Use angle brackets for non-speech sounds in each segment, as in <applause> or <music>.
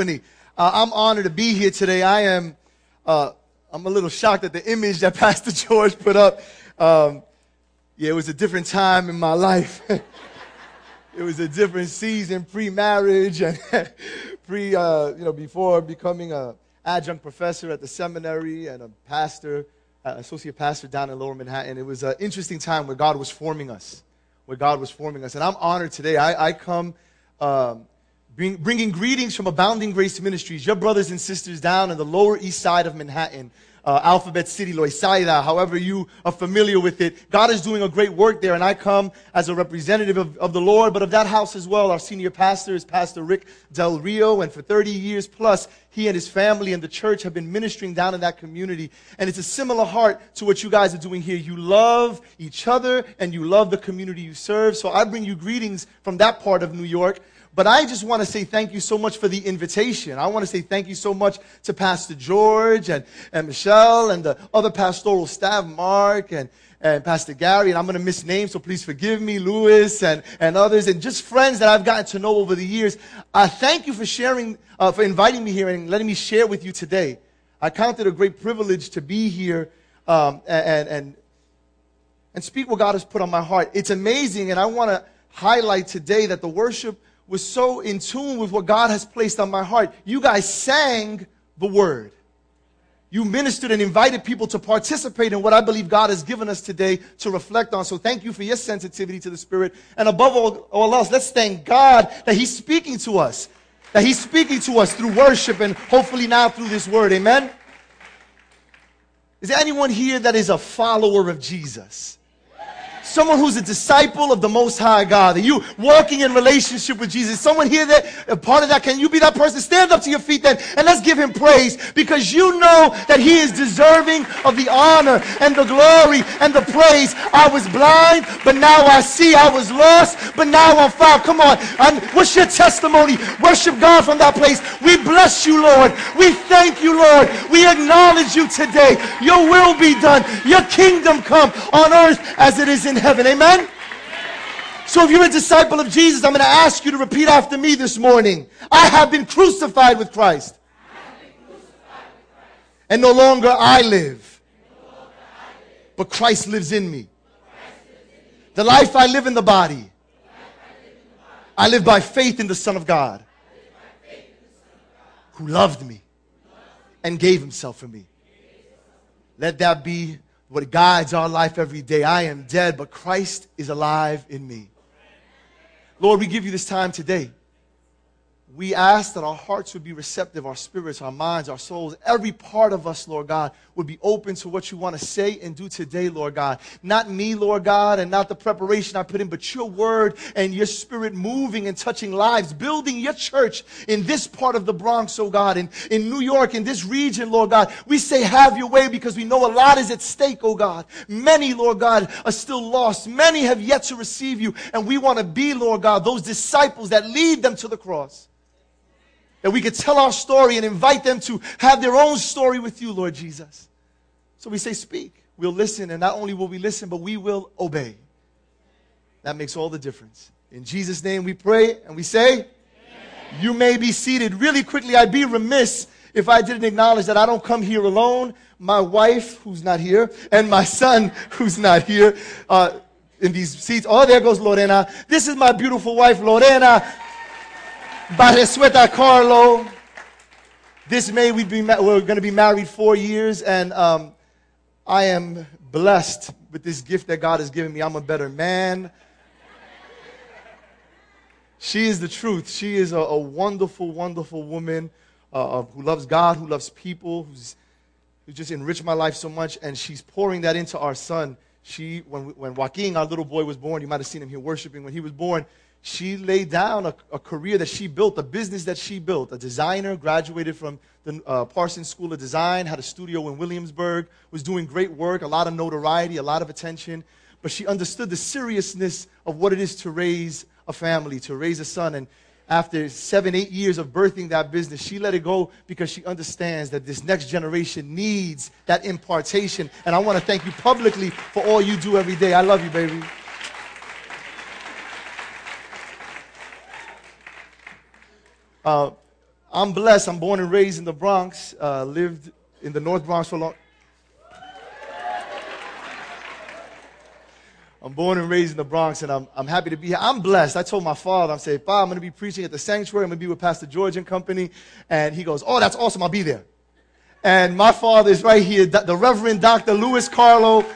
company. Uh, I'm honored to be here today. I am, uh, I'm a little shocked at the image that <laughs> Pastor George put up. Um, yeah, it was a different time in my life. <laughs> it was a different season, pre-marriage and <laughs> pre, uh, you know, before becoming a adjunct professor at the seminary and a pastor, uh, associate pastor down in Lower Manhattan. It was an interesting time where God was forming us, where God was forming us. And I'm honored today. I, I come um, bring, bringing greetings from Abounding Grace Ministries, your brothers and sisters down in the Lower East Side of Manhattan uh, Alphabet City, Loisaida, however you are familiar with it. God is doing a great work there, and I come as a representative of, of the Lord, but of that house as well. Our senior pastor is Pastor Rick Del Rio, and for 30 years plus, he and his family and the church have been ministering down in that community. And it's a similar heart to what you guys are doing here. You love each other, and you love the community you serve. So I bring you greetings from that part of New York. But I just want to say thank you so much for the invitation. I want to say thank you so much to Pastor George and, and Michelle and the other pastoral staff, Mark and, and Pastor Gary, and I'm going to miss names, so please forgive me, Louis and, and others, and just friends that I've gotten to know over the years. Uh, thank you for sharing, uh, for inviting me here and letting me share with you today. I count it a great privilege to be here um, and, and, and speak what God has put on my heart. It's amazing, and I want to highlight today that the worship was so in tune with what God has placed on my heart. You guys sang the word. You ministered and invited people to participate in what I believe God has given us today to reflect on. So thank you for your sensitivity to the Spirit. And above all, all else, let's thank God that He's speaking to us. That He's speaking to us through worship and hopefully now through this word. Amen? Is there anyone here that is a follower of Jesus? Someone who's a disciple of the Most High God, and you walking in relationship with Jesus. Someone here that a part of that, can you be that person? Stand up to your feet then and let's give him praise because you know that he is deserving of the honor and the glory and the praise. I was blind, but now I see. I was lost, but now I'm found. Come on. And what's your testimony? Worship God from that place. We bless you, Lord. We thank you, Lord. We acknowledge you today. Your will be done. Your kingdom come on earth as it is in heaven. Amen? So if you're a disciple of Jesus, I'm going to ask you to repeat after me this morning. I have been crucified with Christ. And no longer I live, but Christ lives in me. The life I live in the body, I live by faith in the Son of God who loved me and gave himself for me. Let that be what guides our life every day. I am dead, but Christ is alive in me. Lord, we give you this time today we ask that our hearts would be receptive, our spirits, our minds, our souls, every part of us, Lord God, would be open to what you want to say and do today, Lord God. Not me, Lord God, and not the preparation I put in, but your word and your spirit moving and touching lives, building your church in this part of the Bronx, oh God, in, in New York, in this region, Lord God. We say, have your way because we know a lot is at stake, oh God. Many, Lord God, are still lost. Many have yet to receive you, and we want to be, Lord God, those disciples that lead them to the cross. That we could tell our story and invite them to have their own story with you, Lord Jesus. So we say, Speak. We'll listen, and not only will we listen, but we will obey. That makes all the difference. In Jesus' name we pray and we say, Amen. You may be seated. Really quickly, I'd be remiss if I didn't acknowledge that I don't come here alone. My wife, who's not here, and my son, who's not here, uh, in these seats. Oh, there goes Lorena. This is my beautiful wife, Lorena. Barresueta Carlo. This May we we're going to be married four years, and um, I am blessed with this gift that God has given me. I'm a better man. She is the truth. She is a, a wonderful, wonderful woman uh, who loves God, who loves people, who's, who just enriched my life so much, and she's pouring that into our son. She, when, when Joaquin, our little boy, was born, you might have seen him here worshiping. When he was born, she laid down a, a, career that she built, a business that she built. A designer, graduated from the uh, Parsons School of Design, had a studio in Williamsburg, was doing great work, a lot of notoriety, a lot of attention. But she understood the seriousness of what it is to raise a family, to raise a son. And after seven, eight years of birthing that business, she let it go because she understands that this next generation needs that impartation. And I want to thank you publicly for all you do every day. I love you, baby. Uh, I'm blessed. I'm born and raised in the Bronx, uh, lived in the North Bronx for a long I'm born and raised in the Bronx, and I'm, I'm happy to be here. I'm blessed. I told my father, I'm saying, Bob, I'm going to be preaching at the sanctuary. I'm going to be with Pastor George and company. And he goes, Oh, that's awesome. I'll be there. And my father is right here, the Reverend Dr. Louis Carlo.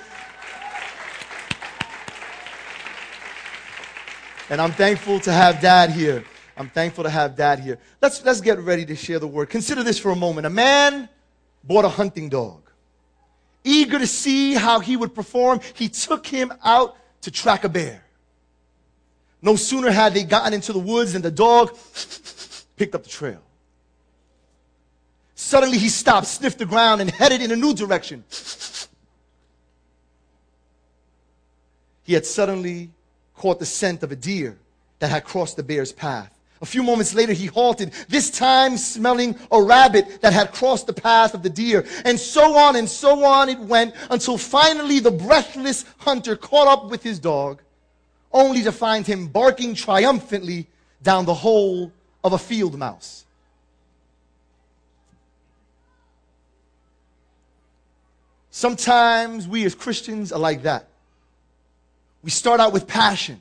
And I'm thankful to have dad here. I'm thankful to have dad here. Let's, let's get ready to share the word. Consider this for a moment. A man bought a hunting dog. Eager to see how he would perform, he took him out to track a bear. No sooner had they gotten into the woods than the dog picked up the trail. Suddenly he stopped, sniffed the ground, and headed in a new direction. He had suddenly caught the scent of a deer that had crossed the bear's path. A few moments later, he halted, this time smelling a rabbit that had crossed the path of the deer. And so on and so on it went until finally the breathless hunter caught up with his dog, only to find him barking triumphantly down the hole of a field mouse. Sometimes we as Christians are like that. We start out with passion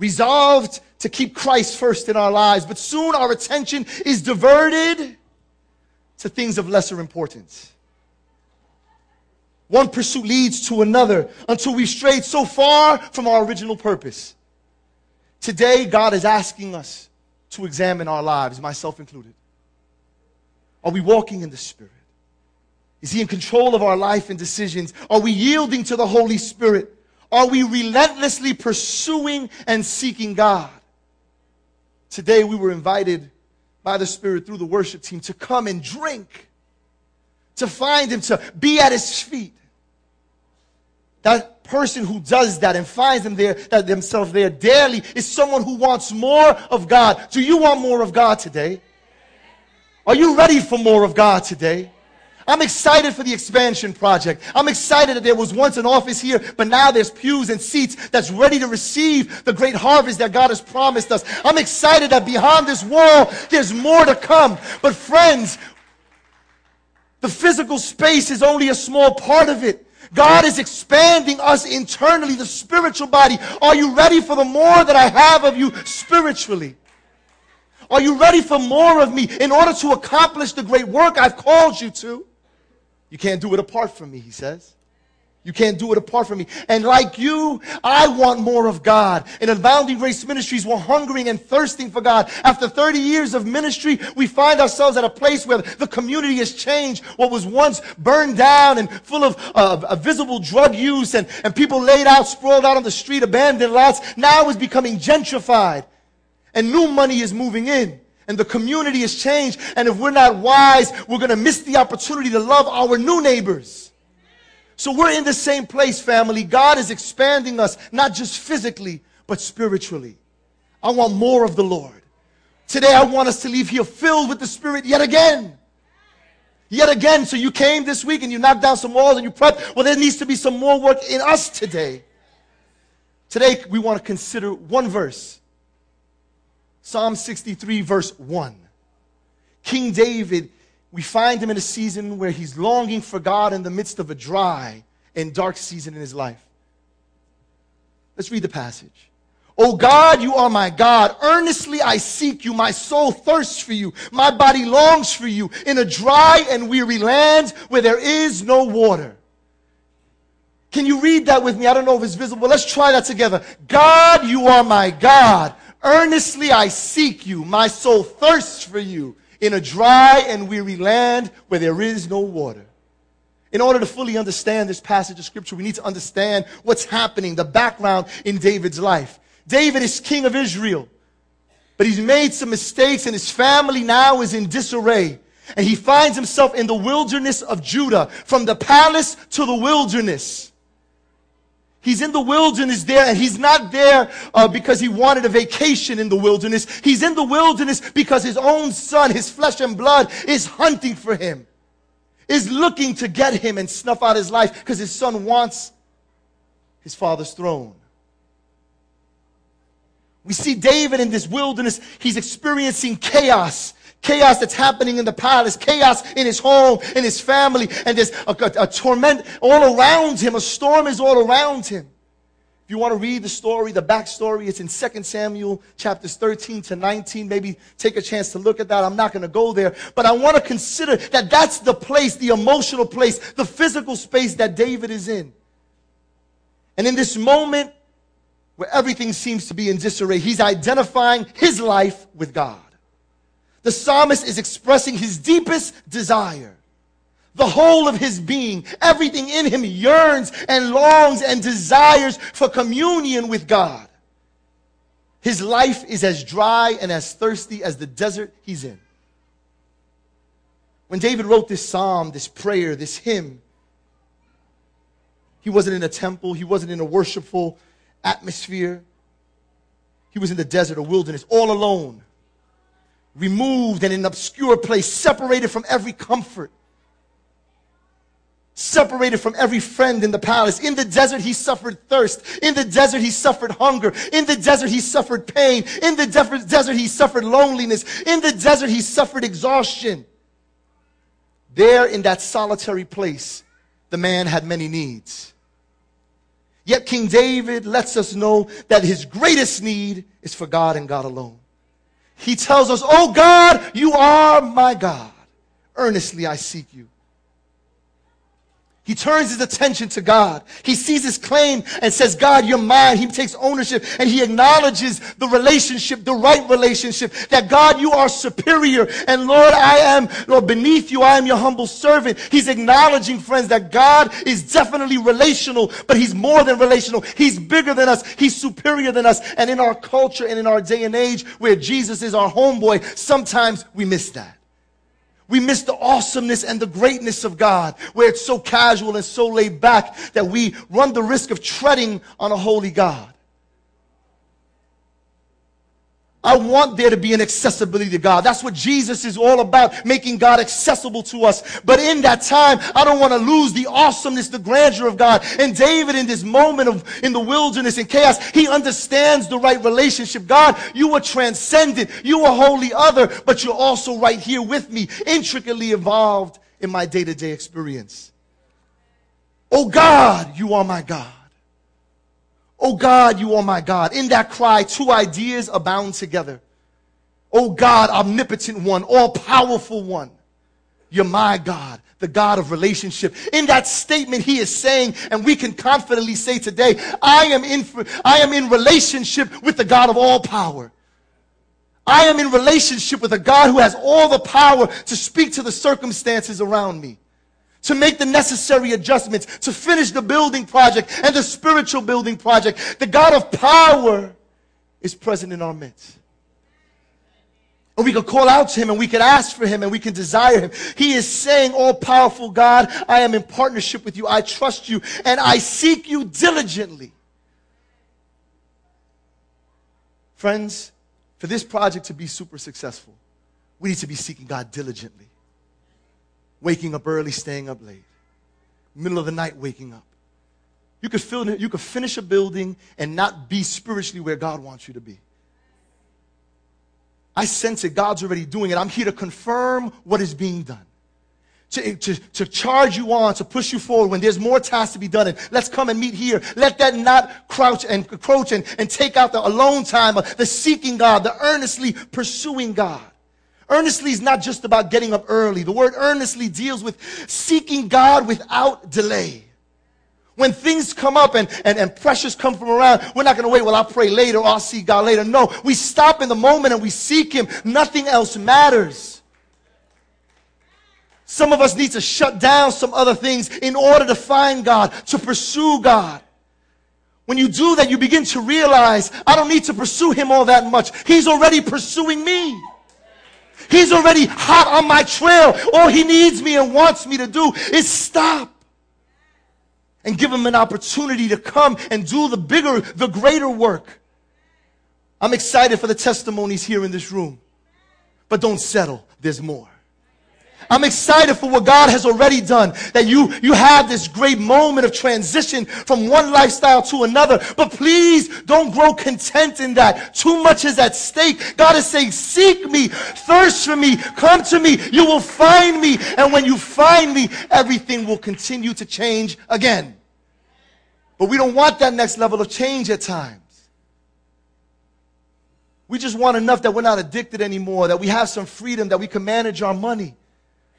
resolved to keep Christ first in our lives, but soon our attention is diverted to things of lesser importance. One pursuit leads to another until we've strayed so far from our original purpose. Today, God is asking us to examine our lives, myself included. Are we walking in the Spirit? Is He in control of our life and decisions? Are we yielding to the Holy Spirit? Are we relentlessly pursuing and seeking God? Today we were invited by the Spirit through the worship team to come and drink, to find Him, to be at His feet. That person who does that and finds them there, that themselves there daily is someone who wants more of God. Do you want more of God today? Are you ready for more of God today? I'm excited for the expansion project. I'm excited that there was once an office here, but now there's pews and seats that's ready to receive the great harvest that God has promised us. I'm excited that behind this wall, there's more to come. But friends, the physical space is only a small part of it. God is expanding us internally, the spiritual body. Are you ready for the more that I have of you spiritually? Are you ready for more of me in order to accomplish the great work I've called you to? You can't do it apart from me, he says. You can't do it apart from me. And like you, I want more of God. In Abounding Grace Ministries, we're hungering and thirsting for God. After 30 years of ministry, we find ourselves at a place where the community has changed. What was once burned down and full of uh, visible drug use and, and people laid out, sprawled out on the street, abandoned lots, now is becoming gentrified. And new money is moving in and the community has changed. And if we're not wise, we're going to miss the opportunity to love our new neighbors. So we're in the same place, family. God is expanding us, not just physically, but spiritually. I want more of the Lord. Today, I want us to leave here filled with the Spirit yet again. Yet again. So you came this week and you knocked down some walls and you prepped. Well, there needs to be some more work in us today. Today, we want to consider one verse Psalm 63, verse 1. King David, we find him in a season where he's longing for God in the midst of a dry and dark season in his life. Let's read the passage. O God, you are my God. Earnestly I seek you. My soul thirsts for you. My body longs for you in a dry and weary land where there is no water. Can you read that with me? I don't know if it's visible. Let's try that together. God, you are my God. Earnestly I seek you. My soul thirsts for you in a dry and weary land where there is no water. In order to fully understand this passage of scripture, we need to understand what's happening, the background in David's life. David is king of Israel, but he's made some mistakes and his family now is in disarray. And he finds himself in the wilderness of Judah, from the palace to the wilderness. He's in the wilderness there, and he's not there uh, because he wanted a vacation in the wilderness. He's in the wilderness because his own son, his flesh and blood, is hunting for him, is looking to get him and snuff out his life because his son wants his father's throne. We see David in this wilderness. He's experiencing chaos, chaos that's happening in the palace, chaos in his home, in his family, and there's a, a, a, torment all around him. A storm is all around him. If you want to read the story, the backstory, it's in 2 Samuel chapters 13 to 19. Maybe take a chance to look at that. I'm not going to go there, but I want to consider that that's the place, the emotional place, the physical space that David is in. And in this moment where everything seems to be in disarray, he's identifying his life with God. The psalmist is expressing his deepest desire. The whole of his being, everything in him yearns and longs and desires for communion with God. His life is as dry and as thirsty as the desert he's in. When David wrote this psalm, this prayer, this hymn, he wasn't in a temple, he wasn't in a worshipful atmosphere. He was in the desert or wilderness, all alone removed and in an obscure place, separated from every comfort, separated from every friend in the palace. In the desert, he suffered thirst. In the desert, he suffered hunger. In the desert, he suffered pain. In the de- desert, he suffered loneliness. In the desert, he suffered exhaustion. There in that solitary place, the man had many needs. Yet King David lets us know that his greatest need is for God and God alone. He tells us, Oh God, you are my God. Earnestly I seek you. He turns his attention to God. He sees his claim and says, God, you're mine. He takes ownership and he acknowledges the relationship, the right relationship, that God, you are superior. And Lord, I am, Lord, beneath you. I am your humble servant. He's acknowledging, friends, that God is definitely relational, but he's more than relational. He's bigger than us. He's superior than us. And in our culture and in our day and age where Jesus is our homeboy, sometimes we miss that. We miss the awesomeness and the greatness of God, where it's so casual and so laid back that we run the risk of treading on a holy God. I want there to be an accessibility to God. That's what Jesus is all about, making God accessible to us. But in that time, I don't want to lose the awesomeness, the grandeur of God. And David, in this moment of, in the wilderness and chaos, he understands the right relationship. God, you are transcendent. You are wholly other, but you're also right here with me, intricately involved in my day to day experience. Oh God, you are my God. Oh God, you are my God. In that cry, two ideas abound together. Oh God, omnipotent one, all powerful one. You're my God, the God of relationship. In that statement, he is saying, and we can confidently say today, I am in, I am in relationship with the God of all power. I am in relationship with a God who has all the power to speak to the circumstances around me to make the necessary adjustments, to finish the building project and the spiritual building project. The God of power is present in our midst. And we can call out to him and we can ask for him and we can desire him. He is saying, All powerful God, I am in partnership with you. I trust you and I seek you diligently. Friends, for this project to be super successful, we need to be seeking God diligently waking up early, staying up late. Middle of the night, waking up. You could, fill, you could finish a building and not be spiritually where God wants you to be. I sense it. God's already doing it. I'm here to confirm what is being done. To, to, to charge you on, to push you forward when there's more tasks to be done. And let's come and meet here. Let that not crouch and crouch and, and take out the alone time, the seeking God, the earnestly pursuing God. Earnestly is not just about getting up early. The word earnestly deals with seeking God without delay. When things come up and, and, and pressures come from around, we're not going to wait, well, I'll pray later I'll see God later. No, we stop in the moment and we seek Him. Nothing else matters. Some of us need to shut down some other things in order to find God, to pursue God. When you do that, you begin to realize, I don't need to pursue Him all that much. He's already pursuing me. He's already hot on my trail. All he needs me and wants me to do is stop and give him an opportunity to come and do the bigger, the greater work. I'm excited for the testimonies here in this room. But don't settle. There's more. I'm excited for what God has already done. That you, you have this great moment of transition from one lifestyle to another. But please don't grow content in that. Too much is at stake. God is saying, seek me, thirst for me, come to me. You will find me. And when you find me, everything will continue to change again. But we don't want that next level of change at times. We just want enough that we're not addicted anymore, that we have some freedom, that we can manage our money.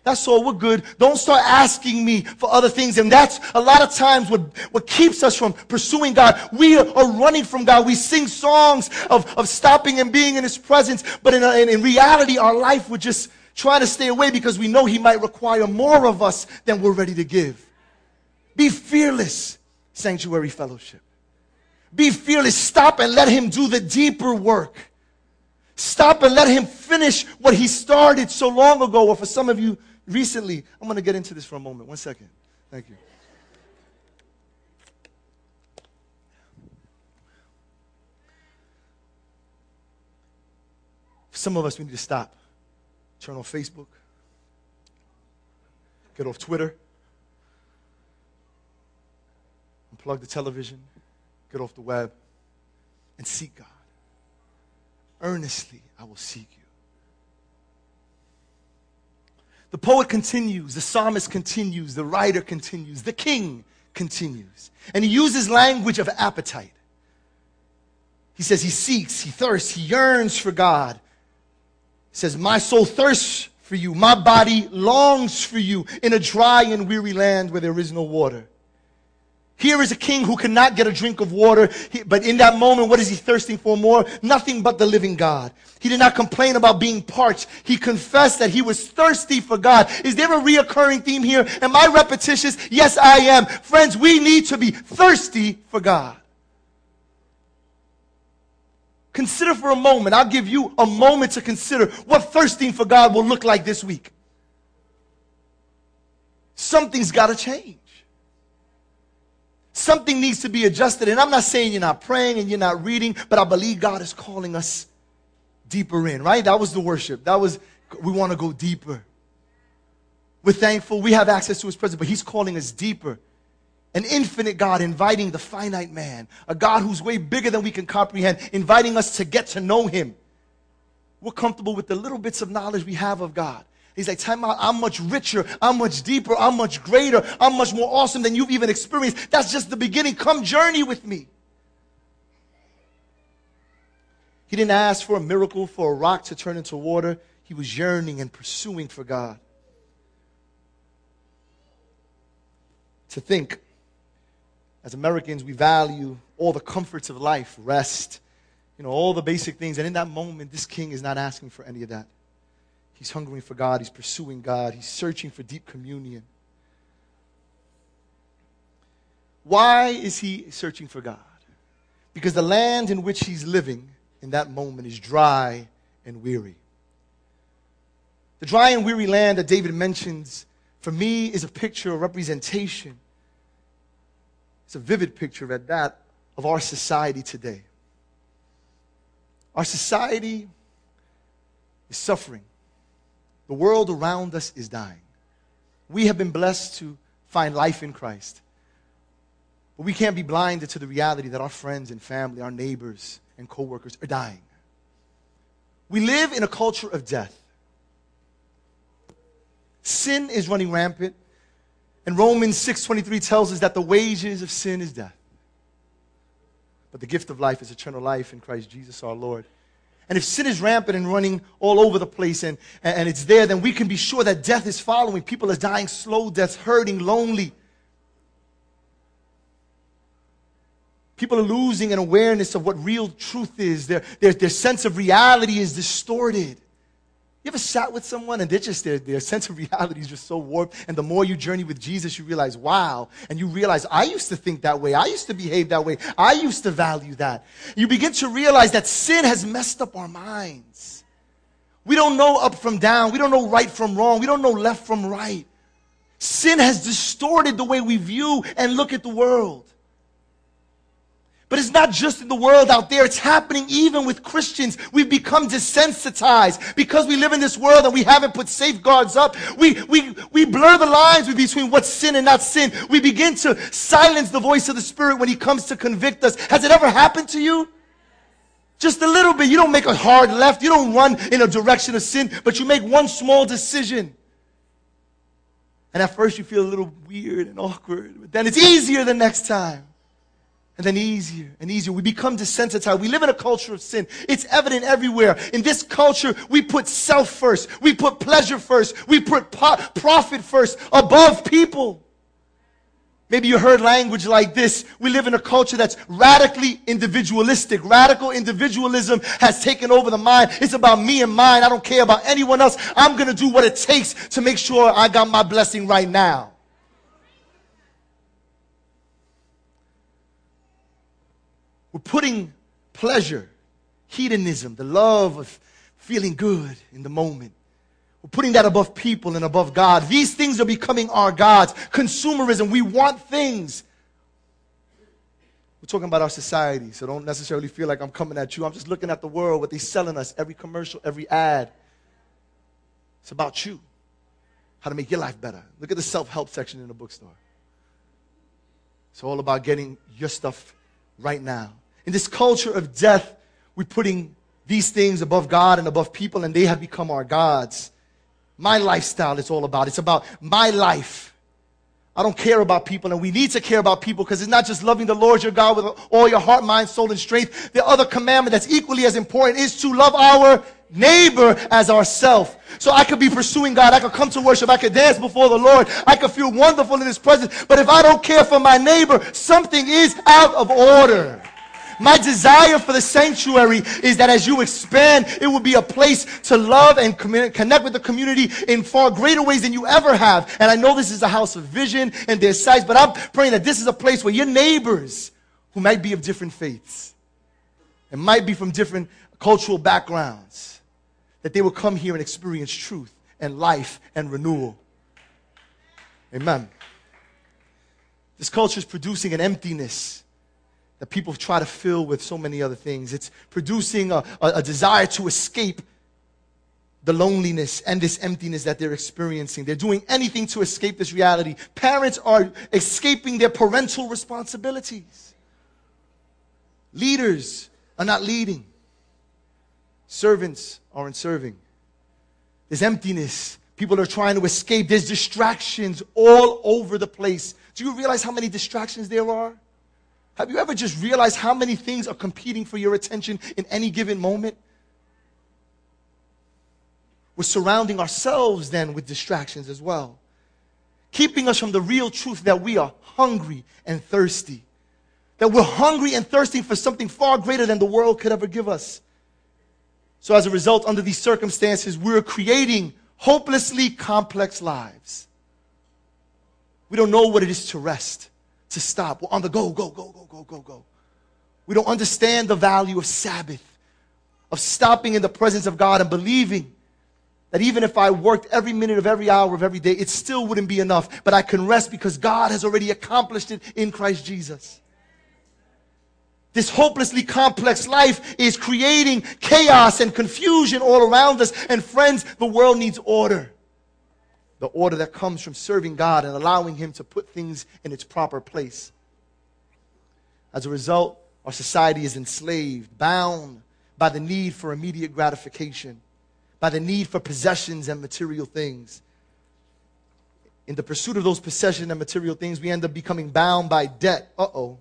That's all. We're good. Don't start asking me for other things. And that's a lot of times what, what keeps us from pursuing God. We are running from God. We sing songs of, of stopping and being in His presence. But in, in, in reality, our life, we're just trying to stay away because we know He might require more of us than we're ready to give. Be fearless, Sanctuary Fellowship. Be fearless. Stop and let Him do the deeper work. Stop and let Him finish what He started so long ago. Or for some of you, recently, I'm going to get into this for a moment. One second. Thank you. Some of us, we need to stop. Turn on Facebook. Get off Twitter. Unplug the television. Get off the web. And seek God. Earnestly, I will seek you. The poet continues, the psalmist continues, the writer continues, the king continues. And he uses language of appetite. He says he seeks, he thirsts, he yearns for God. He says, My soul thirsts for you, my body longs for you in a dry and weary land where there is no water. Here is a king who cannot get a drink of water, but in that moment, what is he thirsting for more? Nothing but the living God. He did not complain about being parched. He confessed that he was thirsty for God. Is there a reoccurring theme here? Am I repetitious? Yes, I am. Friends, we need to be thirsty for God. Consider for a moment, I'll give you a moment to consider what thirsting for God will look like this week. Something's got to change. Something needs to be adjusted. And I'm not saying you're not praying and you're not reading, but I believe God is calling us deeper in, right? That was the worship. That was, we want to go deeper. We're thankful we have access to His presence, but He's calling us deeper. An infinite God inviting the finite man, a God who's way bigger than we can comprehend, inviting us to get to know Him. We're comfortable with the little bits of knowledge we have of God. He's like, time out, I'm much richer, I'm much deeper, I'm much greater, I'm much more awesome than you've even experienced. That's just the beginning. Come journey with me. He didn't ask for a miracle, for a rock to turn into water. He was yearning and pursuing for God. To think, as Americans, we value all the comforts of life, rest, you know, all the basic things. And in that moment, this king is not asking for any of that. He's hungering for God. He's pursuing God. He's searching for deep communion. Why is he searching for God? Because the land in which he's living in that moment is dry and weary. The dry and weary land that David mentions, for me, is a picture, a representation. It's a vivid picture at that of our society today. Our society is suffering. The world around us is dying. We have been blessed to find life in Christ. But we can't be blinded to the reality that our friends and family, our neighbors and coworkers are dying. We live in a culture of death. Sin is running rampant. And Romans 6:23 tells us that the wages of sin is death. But the gift of life is eternal life in Christ Jesus our Lord. And if sin is rampant and running all over the place and, and it's there, then we can be sure that death is following. People are dying slow deaths, hurting, lonely. People are losing an awareness of what real truth is. Their, their, their sense of reality is distorted. You ever sat with someone and they're just, their, their <laughs> sense of reality is just so warped. And the more you journey with Jesus, you realize, wow. And you realize, I used to think that way. I used to behave that way. I used to value that. You begin to realize that sin has messed up our minds. We don't know up from down. We don't know right from wrong. We don't know left from right. Sin has distorted the way we view and look at the world. But it's not just in the world out there. It's happening even with Christians. We've become desensitized because we live in this world and we haven't put safeguards up. We, we, we blur the lines between what's sin and not sin. We begin to silence the voice of the Spirit when He comes to convict us. Has it ever happened to you? Just a little bit. You don't make a hard left. You don't run in a direction of sin, but you make one small decision. And at first you feel a little weird and awkward, but then it's easier the next time. And then easier and easier. We become desensitized. We live in a culture of sin. It's evident everywhere. In this culture, we put self first. We put pleasure first. We put po- profit first above people. Maybe you heard language like this. We live in a culture that's radically individualistic. Radical individualism has taken over the mind. It's about me and mine. I don't care about anyone else. I'm going to do what it takes to make sure I got my blessing right now. We're putting pleasure, hedonism, the love of feeling good in the moment we're putting that above people and above God. These things are becoming our gods. Consumerism, we want things. We're talking about our society, so don't necessarily feel like I'm coming at you. I'm just looking at the world, what they're selling us, every commercial, every ad. It's about you, how to make your life better. Look at the self help section in the bookstore. It's all about getting your stuff right now. In this culture of death, we're putting these things above God and above people, and they have become our gods my lifestyle is all about. It's about my life. I don't care about people, and we need to care about people because it's not just loving the Lord your God with all your heart, mind, soul, and strength. The other commandment that's equally as important is to love our neighbor as ourself. So I could be pursuing God. I could come to worship. I could dance before the Lord. I could feel wonderful in His presence. But if I don't care for my neighbor, something is out of order. My desire for the sanctuary is that as you expand, it will be a place to love and connect with the community in far greater ways than you ever have. And I know this is a house of vision and there's size, but I'm praying that this is a place where your neighbors, who might be of different faiths and might be from different cultural backgrounds, that they will come here and experience truth and life and renewal. Amen. This culture is producing an emptiness that people try to fill with so many other things. It's producing a, a, a, desire to escape the loneliness and this emptiness that they're experiencing. They're doing anything to escape this reality. Parents are escaping their parental responsibilities. Leaders are not leading. Servants aren't serving. There's emptiness. People are trying to escape. There's distractions all over the place. Do you realize how many distractions there are? Have you ever just realized how many things are competing for your attention in any given moment? We're surrounding ourselves then with distractions as well, keeping us from the real truth that we are hungry and thirsty. That we're hungry and thirsty for something far greater than the world could ever give us. So, as a result, under these circumstances, we're creating hopelessly complex lives. We don't know what it is to rest to stop. We're on the go, go, go, go, go, go, go. We don't understand the value of Sabbath, of stopping in the presence of God and believing that even if I worked every minute of every hour of every day, it still wouldn't be enough. But I can rest because God has already accomplished it in Christ Jesus. This hopelessly complex life is creating chaos and confusion all around us. And friends, the world needs order the order that comes from serving God and allowing Him to put things in its proper place. As a result, our society is enslaved, bound by the need for immediate gratification, by the need for possessions and material things. In the pursuit of those possessions and material things, we end up becoming bound by debt. Uh oh.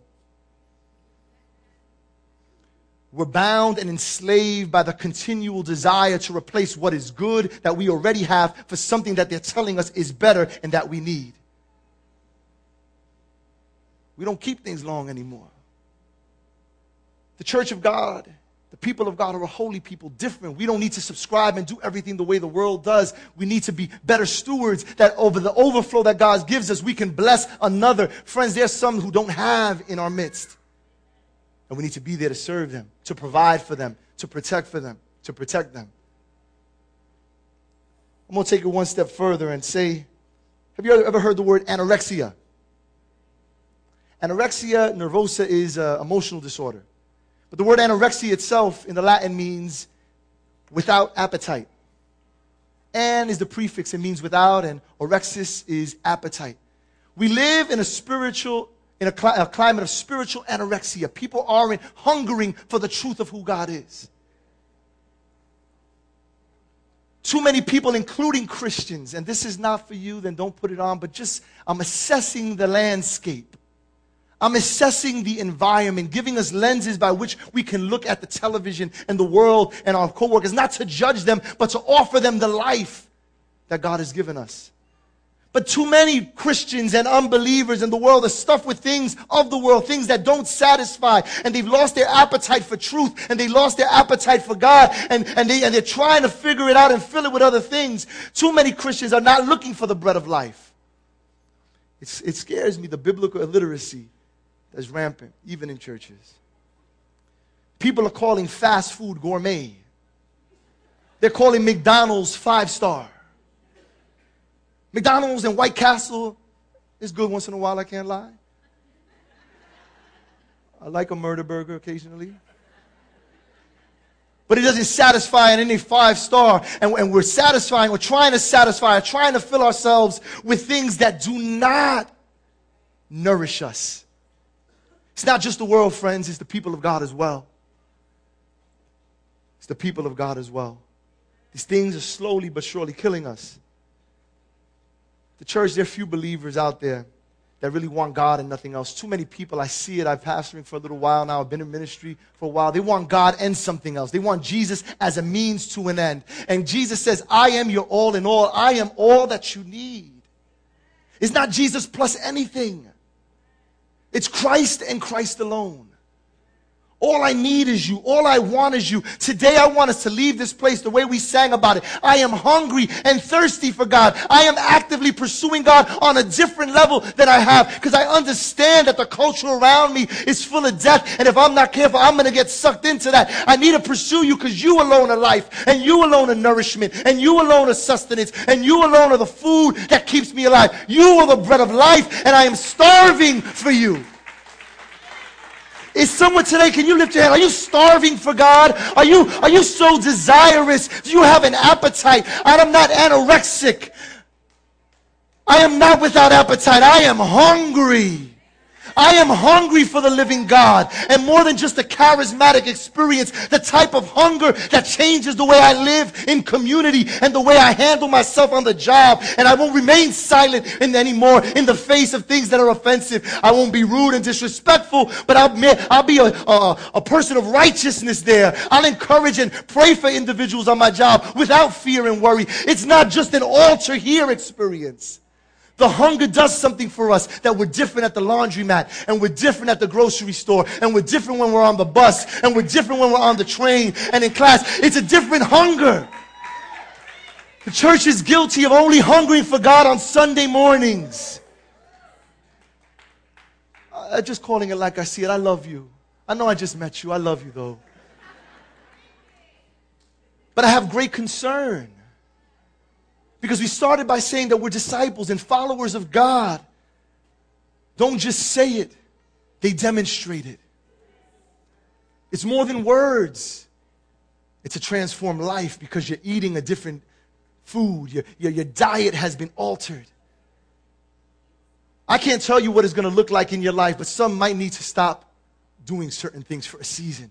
We're bound and enslaved by the continual desire to replace what is good that we already have for something that they're telling us is better and that we need. We don't keep things long anymore. The church of God, the people of God are a holy people, different. We don't need to subscribe and do everything the way the world does. We need to be better stewards that over the overflow that God gives us, we can bless another. Friends, there's some who don't have in our midst. And we need to be there to serve them, to provide for them, to protect for them, to protect them. I'm going to take it one step further and say, have you ever heard the word anorexia? Anorexia nervosa is an emotional disorder. But the word anorexia itself in the Latin means without appetite. An is the prefix, it means without, and orexis is appetite. We live in a spiritual, in a, cli- a climate of spiritual anorexia. People aren't hungering for the truth of who God is. Too many people, including Christians, and this is not for you, then don't put it on, but just I'm assessing the landscape. I'm assessing the environment, giving us lenses by which we can look at the television and the world and our coworkers, not to judge them, but to offer them the life that God has given us. But too many Christians and unbelievers in the world are stuffed with things of the world, things that don't satisfy, and they've lost their appetite for truth, and they lost their appetite for God, and, and, they, and they're trying to figure it out and fill it with other things. Too many Christians are not looking for the bread of life. It's, it scares me, the biblical illiteracy that's rampant, even in churches. People are calling fast food gourmet. They're calling McDonald's five star. McDonald's and White Castle is good once in a while, I can't lie. I like a murder burger occasionally. But it doesn't satisfy in any five star. And, and we're satisfying, we're trying to satisfy, trying to fill ourselves with things that do not nourish us. It's not just the world, friends, it's the people of God as well. It's the people of God as well. These things are slowly but surely killing us. The church, there are few believers out there that really want God and nothing else. Too many people, I see it. I've pastoring for a little while now. I've been in ministry for a while. They want God and something else. They want Jesus as a means to an end. And Jesus says, I am your all in all. I am all that you need. It's not Jesus plus anything. It's Christ and Christ alone. All I need is you. All I want is you. Today I want us to leave this place the way we sang about it. I am hungry and thirsty for God. I am actively pursuing God on a different level than I have because I understand that the culture around me is full of death. And if I'm not careful, I'm going to get sucked into that. I need to pursue you because you alone are life and you alone are nourishment and you alone are sustenance and you alone are the food that keeps me alive. You are the bread of life and I am starving for you. Is someone today, can you lift your hand? Are you starving for God? Are you, are you so desirous? Do you have an appetite? I am not anorexic. I am not without appetite. I am hungry. I am hungry for the living God. And more than just a charismatic experience, the type of hunger that changes the way I live in community and the way I handle myself on the job. And I won't remain silent in anymore in the face of things that are offensive. I won't be rude and disrespectful, but I'll, I'll be a, a, a person of righteousness there. I'll encourage and pray for individuals on my job without fear and worry. It's not just an altar here experience. The hunger does something for us that we're different at the laundromat and we're different at the grocery store and we're different when we're on the bus and we're different when we're on the train and in class. It's a different hunger. The church is guilty of only hungering for God on Sunday mornings. I'm just calling it like I see it. I love you. I know I just met you. I love you though. But I have great concern because we started by saying that we're disciples and followers of God. Don't just say it, they demonstrate it. It's more than words, it's a transformed life because you're eating a different food, your, your, your diet has been altered. I can't tell you what it's going to look like in your life, but some might need to stop doing certain things for a season.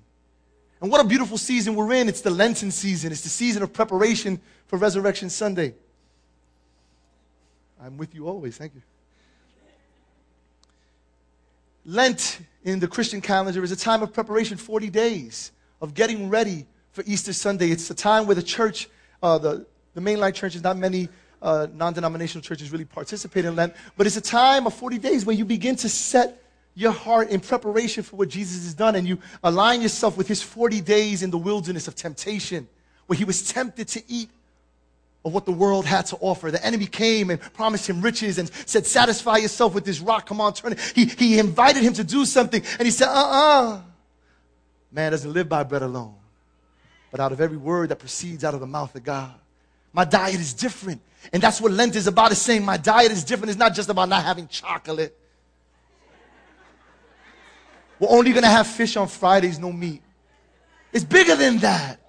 And what a beautiful season we're in. It's the Lenten season, it's the season of preparation for Resurrection Sunday. I'm with you always. Thank you. Lent in the Christian calendar is a time of preparation, 40 days of getting ready for Easter Sunday. It's a time where the church, uh, the, the mainline churches, not many uh, non denominational churches really participate in Lent, but it's a time of 40 days where you begin to set your heart in preparation for what Jesus has done and you align yourself with his 40 days in the wilderness of temptation, where he was tempted to eat of what the world had to offer. The enemy came and promised him riches and said, satisfy yourself with this rock. Come on, turn it. He, he invited him to do something and he said, uh-uh. Man doesn't live by bread alone, but out of every word that proceeds out of the mouth of God. My diet is different. And that's what Lent is about, is saying my diet is different. It's not just about not having chocolate. We're only going to have fish on Fridays, no meat. It's bigger than that.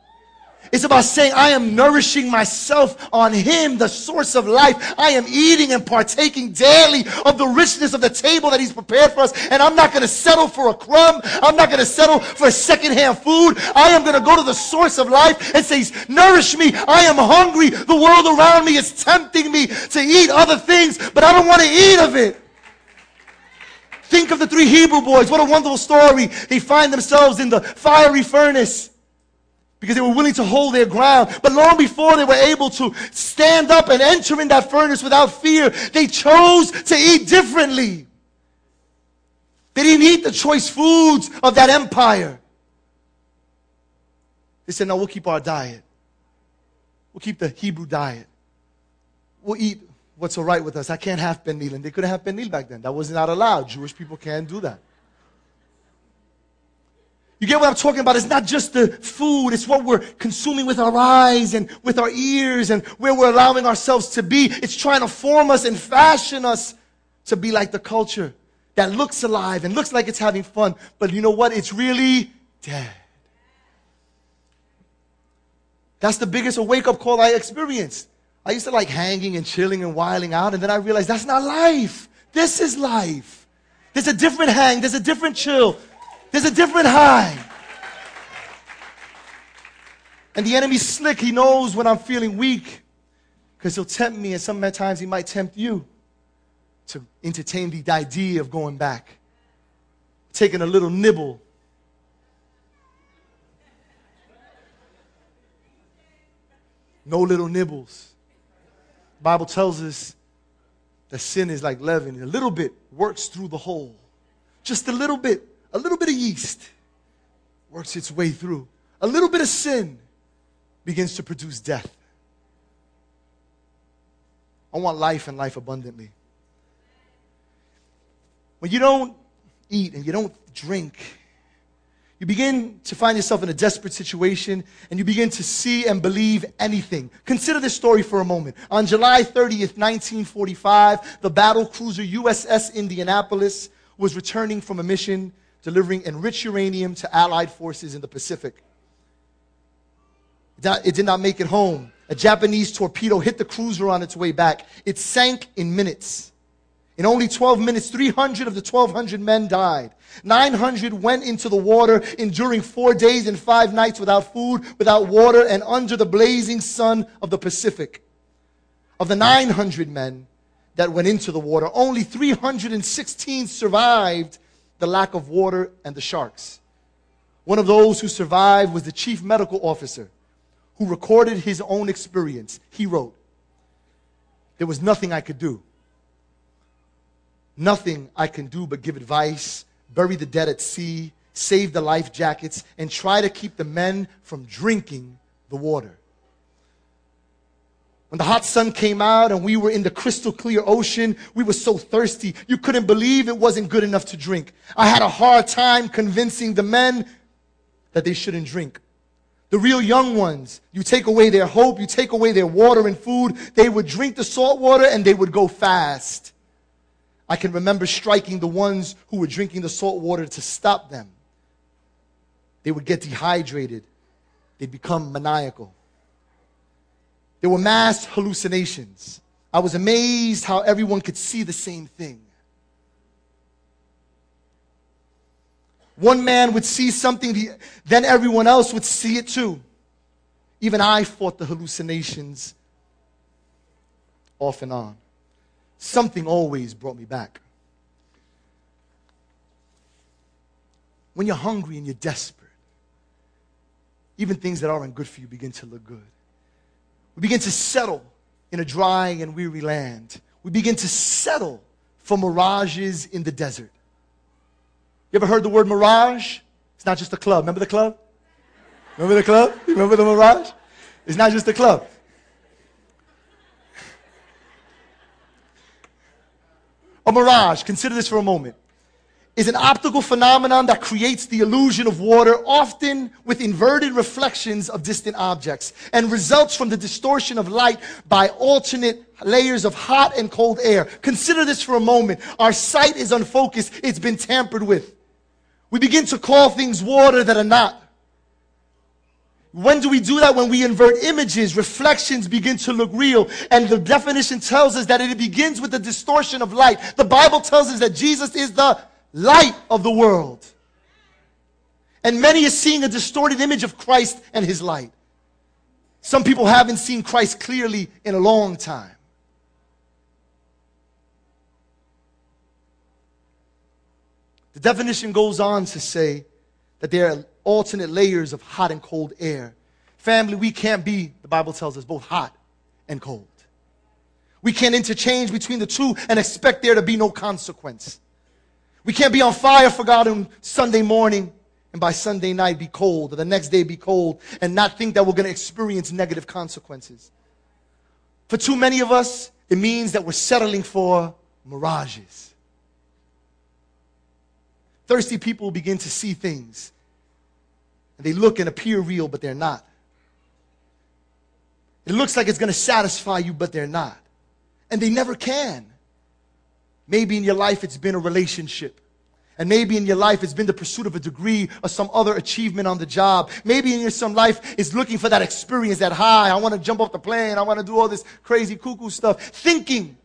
It's about saying, I am nourishing myself on Him, the source of life. I am eating and partaking daily of the richness of the table that He's prepared for us. And I'm not going to settle for a crumb. I'm not going to settle for secondhand food. I am going to go to the source of life and say, Nourish me. I am hungry. The world around me is tempting me to eat other things, but I don't want to eat of it. Think of the three Hebrew boys. What a wonderful story. They find themselves in the fiery furnace because they were willing to hold their ground. But long before they were able to stand up and enter in that furnace without fear, they chose to eat differently. They didn't eat the choice foods of that empire. They said, no, we'll keep our diet. We'll keep the Hebrew diet. We'll eat what's all right with us. I can't have. And they couldn't have pernil back then. That was not allowed. Jewish people can't do that. You get what I'm talking about? It's not just the food, it's what we're consuming with our eyes and with our ears and where we're allowing ourselves to be. It's trying to form us and fashion us to be like the culture that looks alive and looks like it's having fun. But you know what? It's really dead. That's the biggest wake up call I experienced. I used to like hanging and chilling and wiling out, and then I realized that's not life. This is life. There's a different hang, there's a different chill, there's a different high. And the enemy's slick. He knows when I'm feeling weak because he'll tempt me, and sometimes he might tempt you to entertain the idea of going back, taking a little nibble. No little nibbles. The Bible tells us that sin is like leaven. A little bit works through the whole. Just a little bit a little bit of yeast works its way through. A little bit of sin begins to produce death. I want life and life abundantly. When you don't eat and you don't drink, you begin to find yourself in a desperate situation and you begin to see and believe anything. Consider this story for a moment. On July 30th, 1945, the battle cruiser USS Indianapolis was returning from a mission delivering enriched uranium to Allied forces in the Pacific. It did not make it home. A Japanese torpedo hit the cruiser on its way back. It sank in minutes. In only 12 minutes, 300 of the 1,200 men died. 900 went into the water, enduring four days and five nights without food, without water, and under the blazing sun of the Pacific. Of the 900 men that went into the water, only 316 survived the lack of water, and the sharks. One of those who survived was the chief medical officer who recorded his own experience. He wrote, There was nothing I could do. Nothing I can do but give advice, bury the dead at sea, save the life jackets, and try to keep the men from drinking the water. When the hot sun came out and we were in the crystal clear ocean, we were so thirsty. You couldn't believe it wasn't good enough to drink. I had a hard time convincing the men that they shouldn't drink. The real young ones, you take away their hope, you take away their water and food, they would drink the salt water and they would go fast. I can remember striking the ones who were drinking the salt water to stop them. They would get dehydrated. They'd become maniacal. There were mass hallucinations. I was amazed how everyone could see the same thing. One man would see something, then everyone else would see it too. Even I fought the hallucinations off and on. Something always brought me back. When you're hungry and you're desperate, even things that aren't good for you begin to look good. We begin to settle in a dry and weary land. We begin to settle for mirages in the desert. You ever heard the word mirage? It's not just a club. Remember the club? Remember the club? Remember the mirage? It's not just a club. A mirage, consider this for a moment is an optical phenomenon that creates the illusion of water, often with inverted reflections of distant objects, and results from the distortion of light by alternate layers of hot and cold air. Consider this for a moment. Our sight is unfocused, it's been tampered with. We begin to call things water that are not. When do we do that? When we invert images, reflections begin to look real. And the definition tells us that it begins with the distortion of light. The Bible tells us that Jesus is the light of the world. And many are seeing a distorted image of Christ and his light. Some people haven't seen Christ clearly in a long time. The definition goes on to say that there are alternate layers of hot and cold air. Family, we can't be, the Bible tells us, both hot and cold. We can't interchange between the two and expect there to be no consequence. We can't be on fire for God on Sunday morning and by Sunday night be cold, or the next day be cold, and not think that we're going to experience negative consequences. For too many of us, it means that we're settling for mirages. Thirsty people begin to see things, and they look and appear real, but they're not. It looks like it's going to satisfy you, but they're not. And they never can. Maybe in your life it's been a relationship. And maybe in your life it's been the pursuit of a degree or some other achievement on the job. Maybe in your some life is looking for that experience, that high. I want to jump off the plane. I want to do all this crazy cuckoo stuff. Thinking.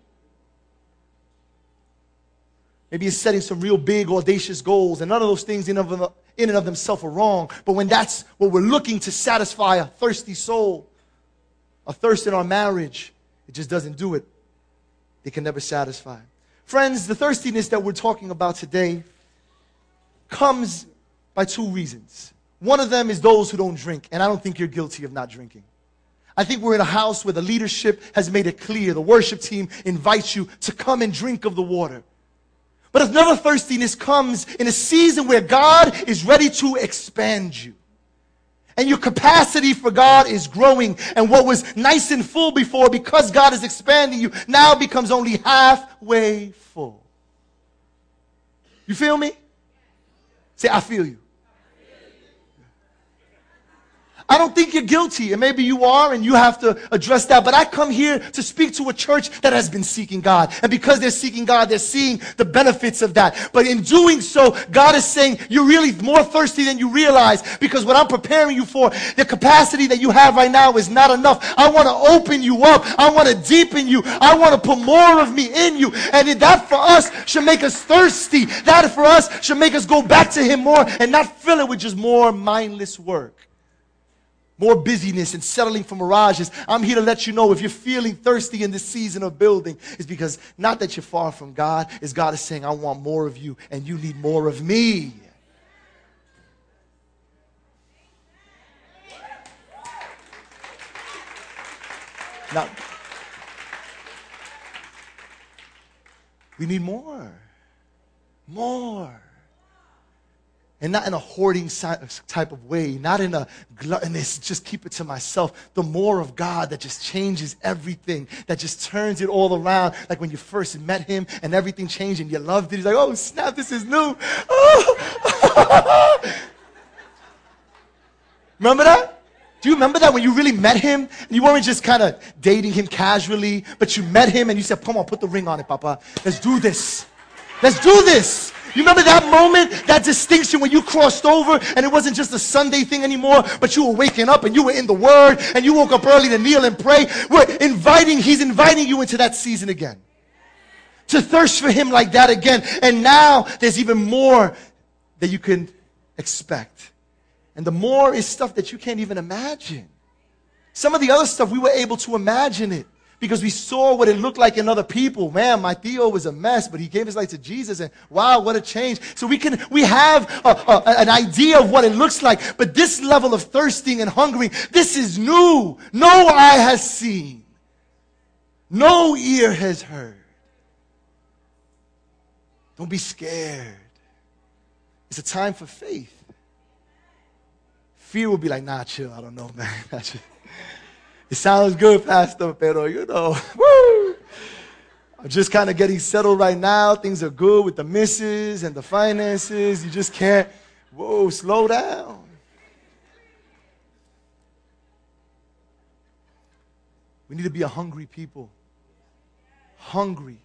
Maybe you're setting some real big, audacious goals, and none of those things in, of, in and of themselves are wrong. But when that's what we're looking to satisfy a thirsty soul, a thirst in our marriage, it just doesn't do it. It can never satisfy. Friends, the thirstiness that we're talking about today comes by two reasons. One of them is those who don't drink, and I don't think you're guilty of not drinking. I think we're in a house where the leadership has made it clear. The worship team invites you to come and drink of the water. But another thirstiness comes in a season where God is ready to expand you. And your capacity for God is growing. And what was nice and full before, because God is expanding you, now becomes only halfway full. You feel me? Say, I feel you. I don't think you're guilty, and maybe you are, and you have to address that. But I come here to speak to a church that has been seeking God. And because they're seeking God, they're seeing the benefits of that. But in doing so, God is saying you're really more thirsty than you realize because what I'm preparing you for, the capacity that you have right now is not enough. I want to open you up. I want to deepen you. I want to put more of me in you. And that for us should make us thirsty. That for us should make us go back to Him more and not fill it with just more mindless work more busyness and settling for mirages. I'm here to let you know if you're feeling thirsty in this season of building, it's because not that you're far from God, is God is saying, I want more of you and you need more of me. Now, we need more. More and not in a hoarding type of way, not in a gluttonous, just keep it to myself. The more of God that just changes everything, that just turns it all around. Like when you first met Him and everything changed and you loved it. He's like, oh, snap, this is new. Oh. <laughs> remember that? Do you remember that when you really met him and you weren't just kind of dating him casually, but you met him and you said, Come on, put the ring on it, Papa. Let's do this. Let's do this. You remember that moment, that distinction when you crossed over and it wasn't just a Sunday thing anymore, but you were waking up and you were in the Word and you woke up early to kneel and pray? We're inviting, He's inviting you into that season again. To thirst for Him like that again. And now there's even more that you can expect. And the more is stuff that you can't even imagine. Some of the other stuff we were able to imagine it because we saw what it looked like in other people. Man, my Theo was a mess, but he gave his life to Jesus, and wow, what a change. So we can, we have a, a, an idea of what it looks like, but this level of thirsting and hungering, this is new. No eye has seen, no ear has heard. Don't be scared. It's a time for faith. Fear will be like, nah, chill, I don't know, <laughs> man. It sounds good, Pastor, pero you know, <laughs> woo! I'm just kind of getting settled right now. Things are good with the misses and the finances. You just can't, whoa, slow down. We need to be a hungry people. Hungry,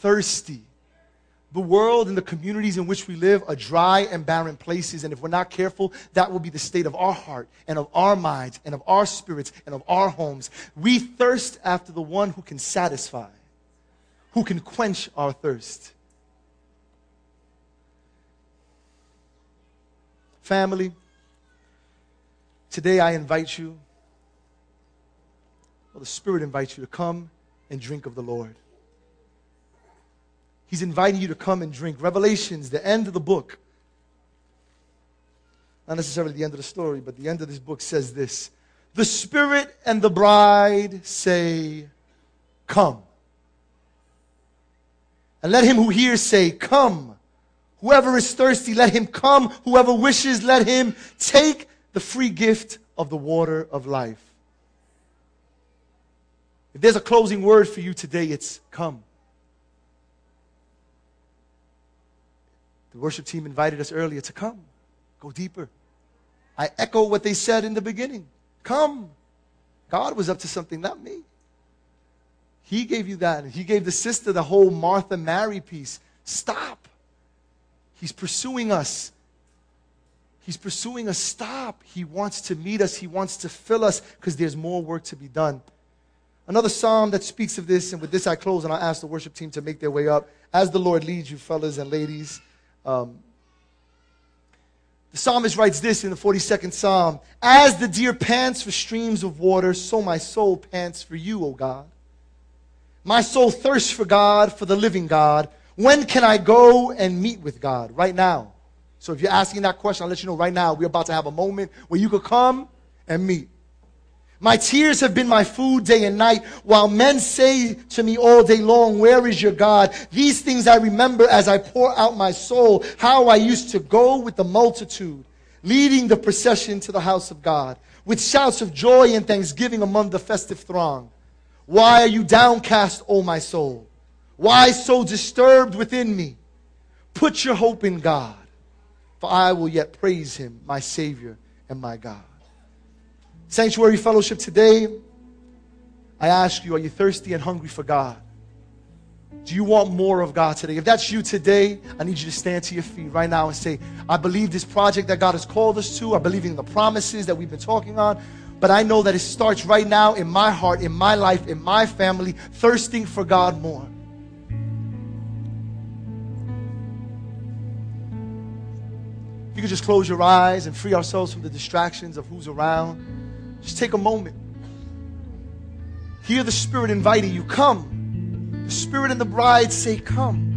thirsty, The world and the communities in which we live are dry and barren places. And if we're not careful, that will be the state of our heart and of our minds and of our spirits and of our homes. We thirst after the one who can satisfy, who can quench our thirst. Family, today I invite you, well, the Spirit invites you to come and drink of the Lord. He's inviting you to come and drink. Revelations, the end of the book. Not necessarily the end of the story, but the end of this book says this The Spirit and the bride say, Come. And let him who hears say, Come. Whoever is thirsty, let him come. Whoever wishes, let him take the free gift of the water of life. If there's a closing word for you today, it's come. The worship team invited us earlier to come, go deeper. I echo what they said in the beginning come. God was up to something, not me. He gave you that. He gave the sister the whole Martha Mary piece. Stop. He's pursuing us. He's pursuing us. Stop. He wants to meet us. He wants to fill us because there's more work to be done. Another psalm that speaks of this, and with this I close, and I'll ask the worship team to make their way up. As the Lord leads you, fellas and ladies. Um, the psalmist writes this in the 42nd psalm As the deer pants for streams of water, so my soul pants for you, O God. My soul thirsts for God, for the living God. When can I go and meet with God? Right now. So if you're asking that question, I'll let you know right now. We're about to have a moment where you could come and meet. My tears have been my food day and night, while men say to me all day long, Where is your God? These things I remember as I pour out my soul, how I used to go with the multitude, leading the procession to the house of God, with shouts of joy and thanksgiving among the festive throng. Why are you downcast, O my soul? Why so disturbed within me? Put your hope in God, for I will yet praise him, my Savior and my God. Sanctuary Fellowship today, I ask you, are you thirsty and hungry for God? Do you want more of God today? If that's you today, I need you to stand to your feet right now and say, I believe this project that God has called us to. I believe in the promises that we've been talking on. But I know that it starts right now in my heart, in my life, in my family, thirsting for God more. If you could just close your eyes and free ourselves from the distractions of who's around. Just take a moment. Hear the Spirit inviting you. Come. The Spirit and the bride say, Come.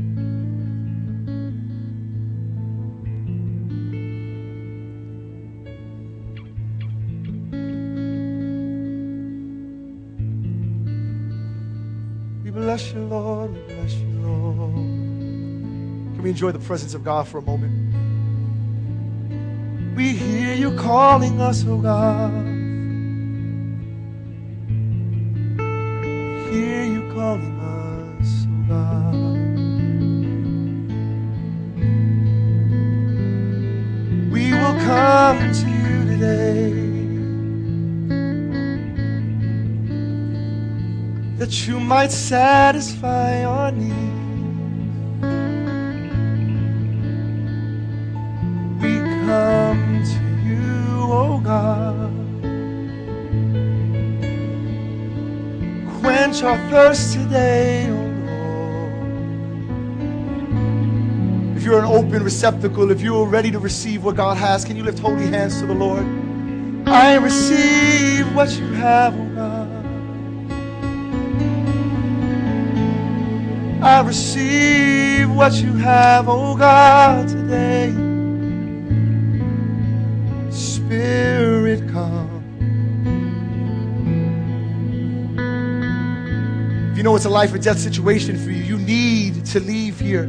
We bless you, Lord. We bless you, Lord. Can we enjoy the presence of God for a moment? We hear you calling us, oh God. We will come to you today. That you might satisfy our needs. Quench our thirst today, oh Lord. If you're an open receptacle, if you're ready to receive what God has, can you lift holy hands to the Lord? I receive what you have, oh God. I receive what you have, oh God, today. Spirit, come. You know it's a life or death situation for you, you need to leave here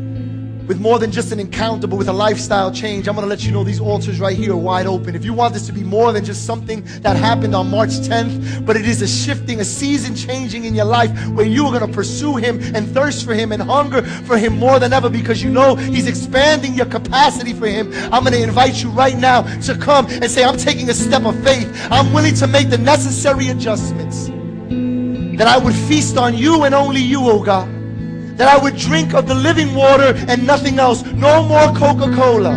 with more than just an encounter, but with a lifestyle change. I'm going to let you know these altars right here are wide open. If you want this to be more than just something that happened on March 10th, but it is a shifting, a season changing in your life where you are going to pursue Him and thirst for Him and hunger for Him more than ever because you know He's expanding your capacity for Him. I'm going to invite you right now to come and say, I'm taking a step of faith. I'm willing to make the necessary adjustments that I would feast on you and only you, O oh God that I would drink of the living water and nothing else. No more Coca Cola.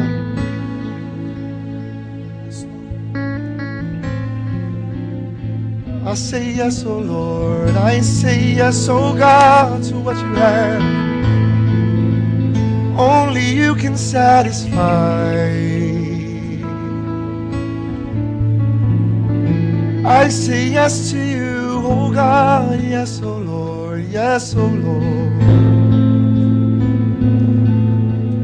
I say yes, oh Lord. I say yes, oh God, to what you have. Only you can satisfy. I say yes to you, oh God, yes, oh Lord, yes, oh Lord.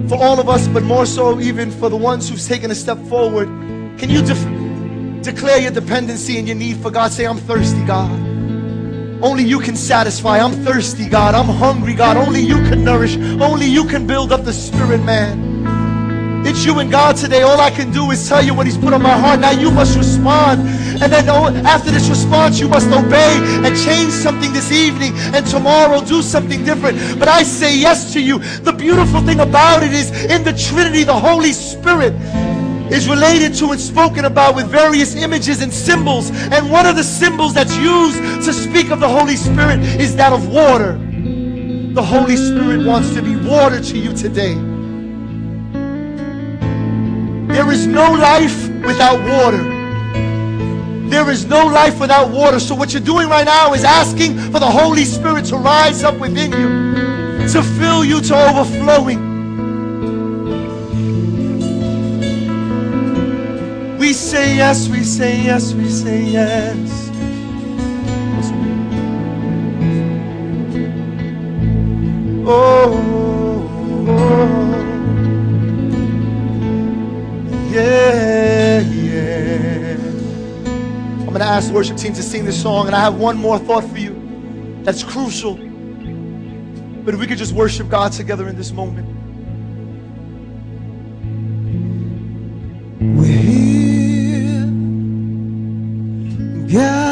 For all of us, but more so even for the ones who've taken a step forward, can you def- declare your dependency and your need for God? Say, I'm thirsty, God. Only you can satisfy. I'm thirsty, God. I'm hungry, God. Only you can nourish. Only you can build up the spirit, man. It's you and God today. All I can do is tell you what He's put on my heart. Now you must respond. And then oh, after this response, you must obey and change something this evening. And tomorrow, do something different. But I say yes to you. The beautiful thing about it is in the Trinity, the Holy Spirit is related to and spoken about with various images and symbols. And one of the symbols that's used to speak of the Holy Spirit is that of water. The Holy Spirit wants to be water to you today. There is no life without water. There is no life without water. So, what you're doing right now is asking for the Holy Spirit to rise up within you, to fill you to overflowing. We say yes, we say yes, we say yes. Oh, oh. oh. Yeah, yeah. I'm going to ask the worship team to sing this song, and I have one more thought for you that's crucial. But if we could just worship God together in this moment. We're here, gathered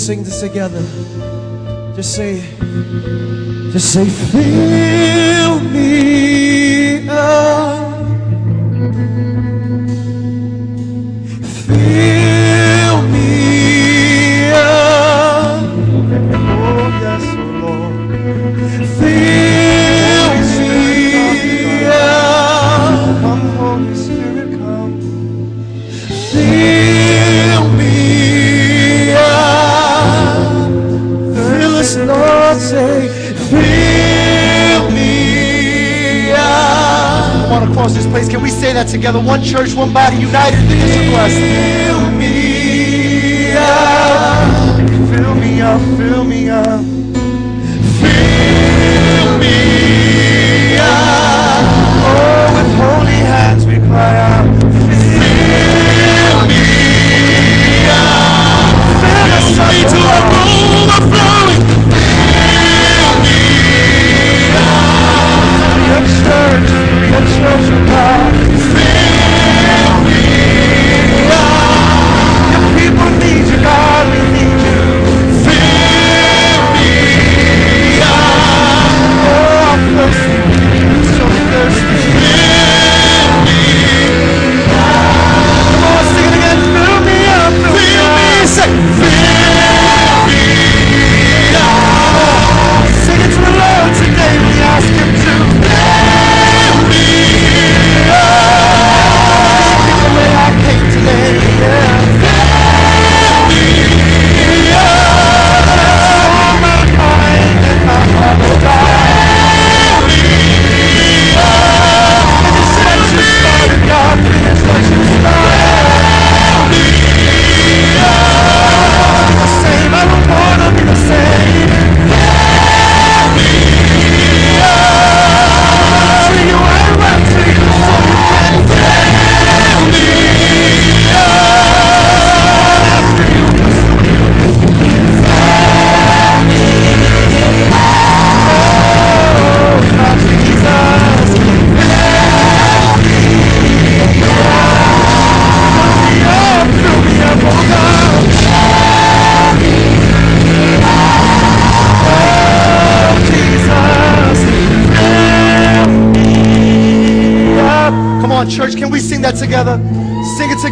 sing this together? Just say, just say, fill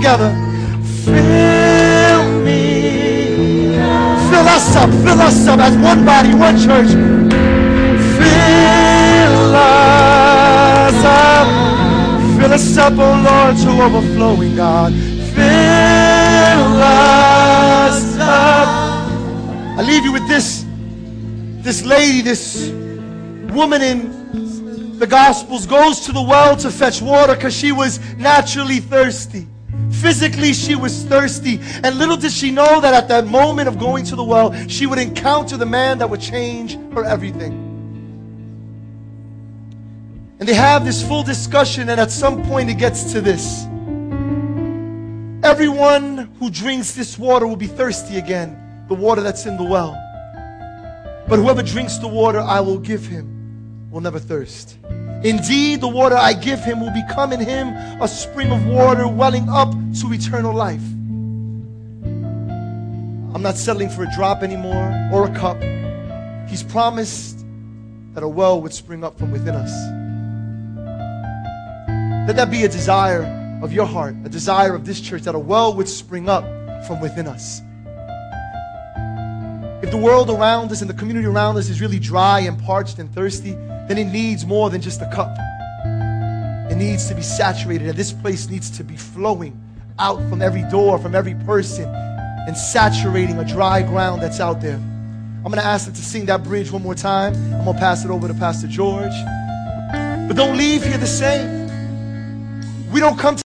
together. Fill me. Fill us up, fill us up as one body, one church. Fill us up. Fill us up, oh Lord, to overflowing, God. Fill us up. I leave you with this. This lady, this woman in the Gospels goes to the well to fetch water because she was naturally thirsty. Physically, she was thirsty. And little did she know that at that moment of going to the well, she would encounter the man that would change her everything. And they have this full discussion, and at some point, it gets to this. Everyone who drinks this water will be thirsty again, the water that's in the well. But whoever drinks the water I will give him will never thirst. Indeed, the water I give him will become in him a spring of water welling up to eternal life. I'm not settling for a drop anymore or a cup. He's promised that a well would spring up from within us. Let that be a desire of your heart, a desire of this church, that a well would spring up from within us. If the world around us and the community around us is really dry and parched and thirsty, then it needs more than just a cup. It needs to be saturated, and this place needs to be flowing out from every door, from every person, and saturating a dry ground that's out there. I'm going to ask them to sing that bridge one more time. I'm going to pass it over to Pastor George. But don't leave here the same. We don't come to